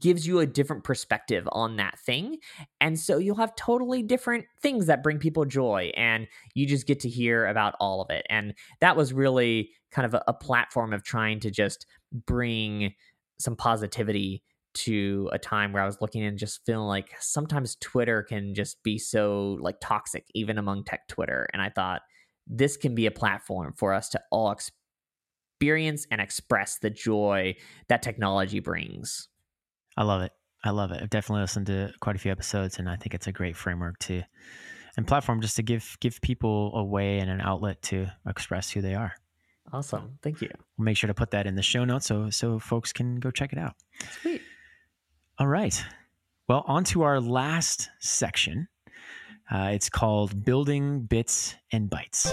gives you a different perspective on that thing. And so you'll have totally different things that bring people joy and you just get to hear about all of it. And that was really kind of a, a platform of trying to just bring some positivity to a time where I was looking and just feeling like sometimes Twitter can just be so like toxic, even among tech Twitter. And I thought this can be a platform for us to all experience and express the joy that technology brings. I love it. I love it. I've definitely listened to quite a few episodes, and I think it's a great framework to and platform just to give give people a way and an outlet to express who they are. Awesome. Thank you. We'll make sure to put that in the show notes so so folks can go check it out. Sweet. All right. Well, on to our last section. Uh, it's called Building Bits and Bytes.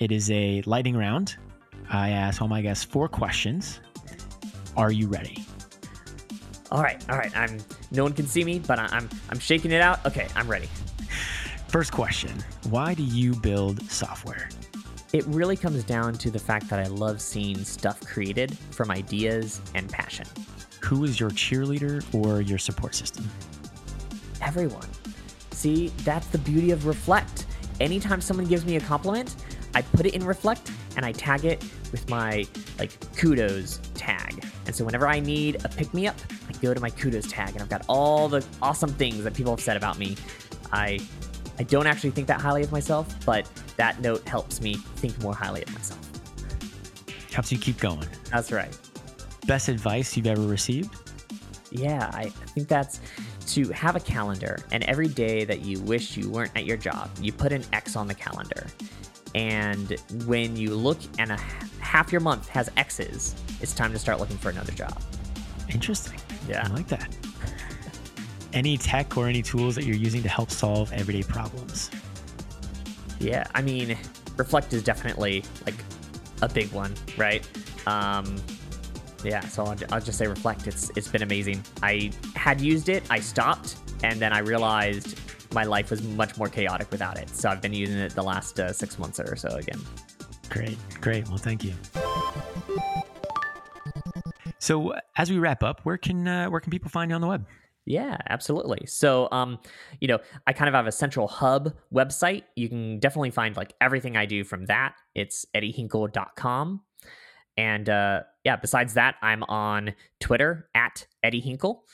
It is a lightning round. I ask all my guests four questions. Are you ready? All right, all right. I'm. No one can see me, but I, I'm. I'm shaking it out. Okay, I'm ready. First question: Why do you build software? It really comes down to the fact that I love seeing stuff created from ideas and passion. Who is your cheerleader or your support system? Everyone. See, that's the beauty of Reflect. Anytime someone gives me a compliment, I put it in Reflect and I tag it with my like kudos tag. And so whenever I need a pick me up, I go to my kudos tag and I've got all the awesome things that people have said about me. I I don't actually think that highly of myself, but that note helps me think more highly of myself. Helps you keep going. That's right. Best advice you've ever received? Yeah, I think that's to have a calendar, and every day that you wish you weren't at your job, you put an X on the calendar. And when you look and a half your month has X's, it's time to start looking for another job. Interesting. Yeah. I like that. Any tech or any tools that you're using to help solve everyday problems? Yeah, I mean, Reflect is definitely like a big one, right? Um, yeah, so I'll, I'll just say Reflect. It's it's been amazing. I had used it, I stopped, and then I realized my life was much more chaotic without it. So I've been using it the last uh, six months or so again. Great, great. Well, thank you. So as we wrap up, where can uh, where can people find you on the web? Yeah, absolutely. So, um, you know, I kind of have a central hub website. You can definitely find like everything I do from that. It's eddiehinkle.com. And uh, yeah, besides that, I'm on Twitter at Eddie Hinkle.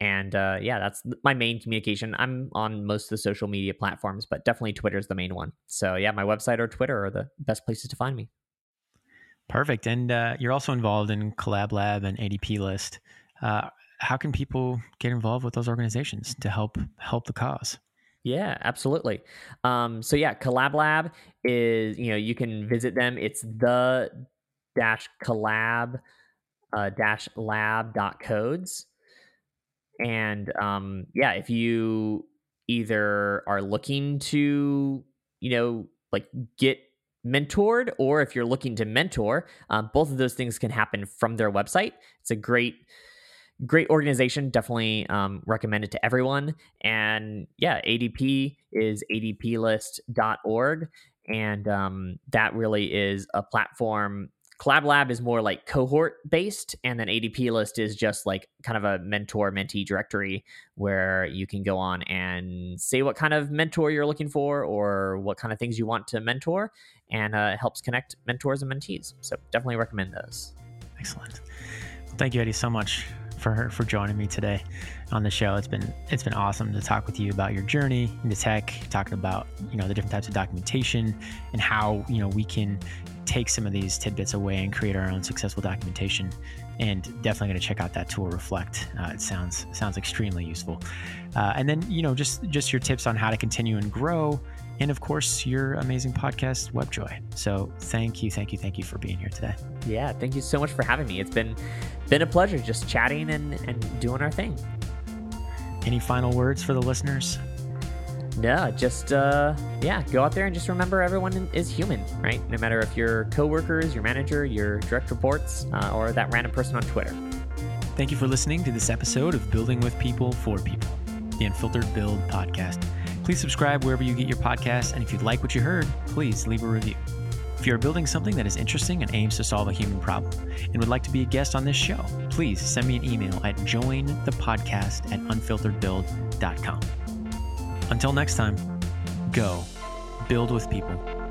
And uh, yeah, that's my main communication. I'm on most of the social media platforms, but definitely Twitter is the main one. So yeah, my website or Twitter are the best places to find me. Perfect. And uh, you're also involved in Collab Lab and ADP List. Uh, how can people get involved with those organizations to help help the cause? Yeah, absolutely. Um, so yeah, Collab Lab is you know you can visit them. It's the dash collab uh, dash lab dot codes, and um, yeah, if you either are looking to you know like get mentored or if you're looking to mentor um, both of those things can happen from their website it's a great great organization. Definitely um, recommend it to everyone. And yeah, ADP is adplist.org. And um, that really is a platform. Collab Lab is more like cohort based, and then ADP list is just like kind of a mentor mentee directory where you can go on and say what kind of mentor you're looking for or what kind of things you want to mentor, and uh, helps connect mentors and mentees. So definitely recommend those. Excellent. Thank you, Eddie, so much for for joining me today on the show. It's been it's been awesome to talk with you about your journey into tech, talking about you know the different types of documentation and how you know we can take some of these tidbits away and create our own successful documentation. And definitely going to check out that tool Reflect. Uh, it sounds sounds extremely useful. Uh, and then you know just just your tips on how to continue and grow and of course your amazing podcast webjoy so thank you thank you thank you for being here today yeah thank you so much for having me it's been been a pleasure just chatting and and doing our thing. Any final words for the listeners? No just uh yeah go out there and just remember everyone is human right? No matter if you're coworkers your manager your direct reports uh, or that random person on twitter. Thank you for listening to this episode of building with people for people the unfiltered build podcast. Please subscribe wherever you get your podcasts, and if you like what you heard, please leave a review. If you are building something that is interesting and aims to solve a human problem and would like to be a guest on this show, please send me an email at jointhepodcast at unfilteredbuild.com. Until next time, go build with people.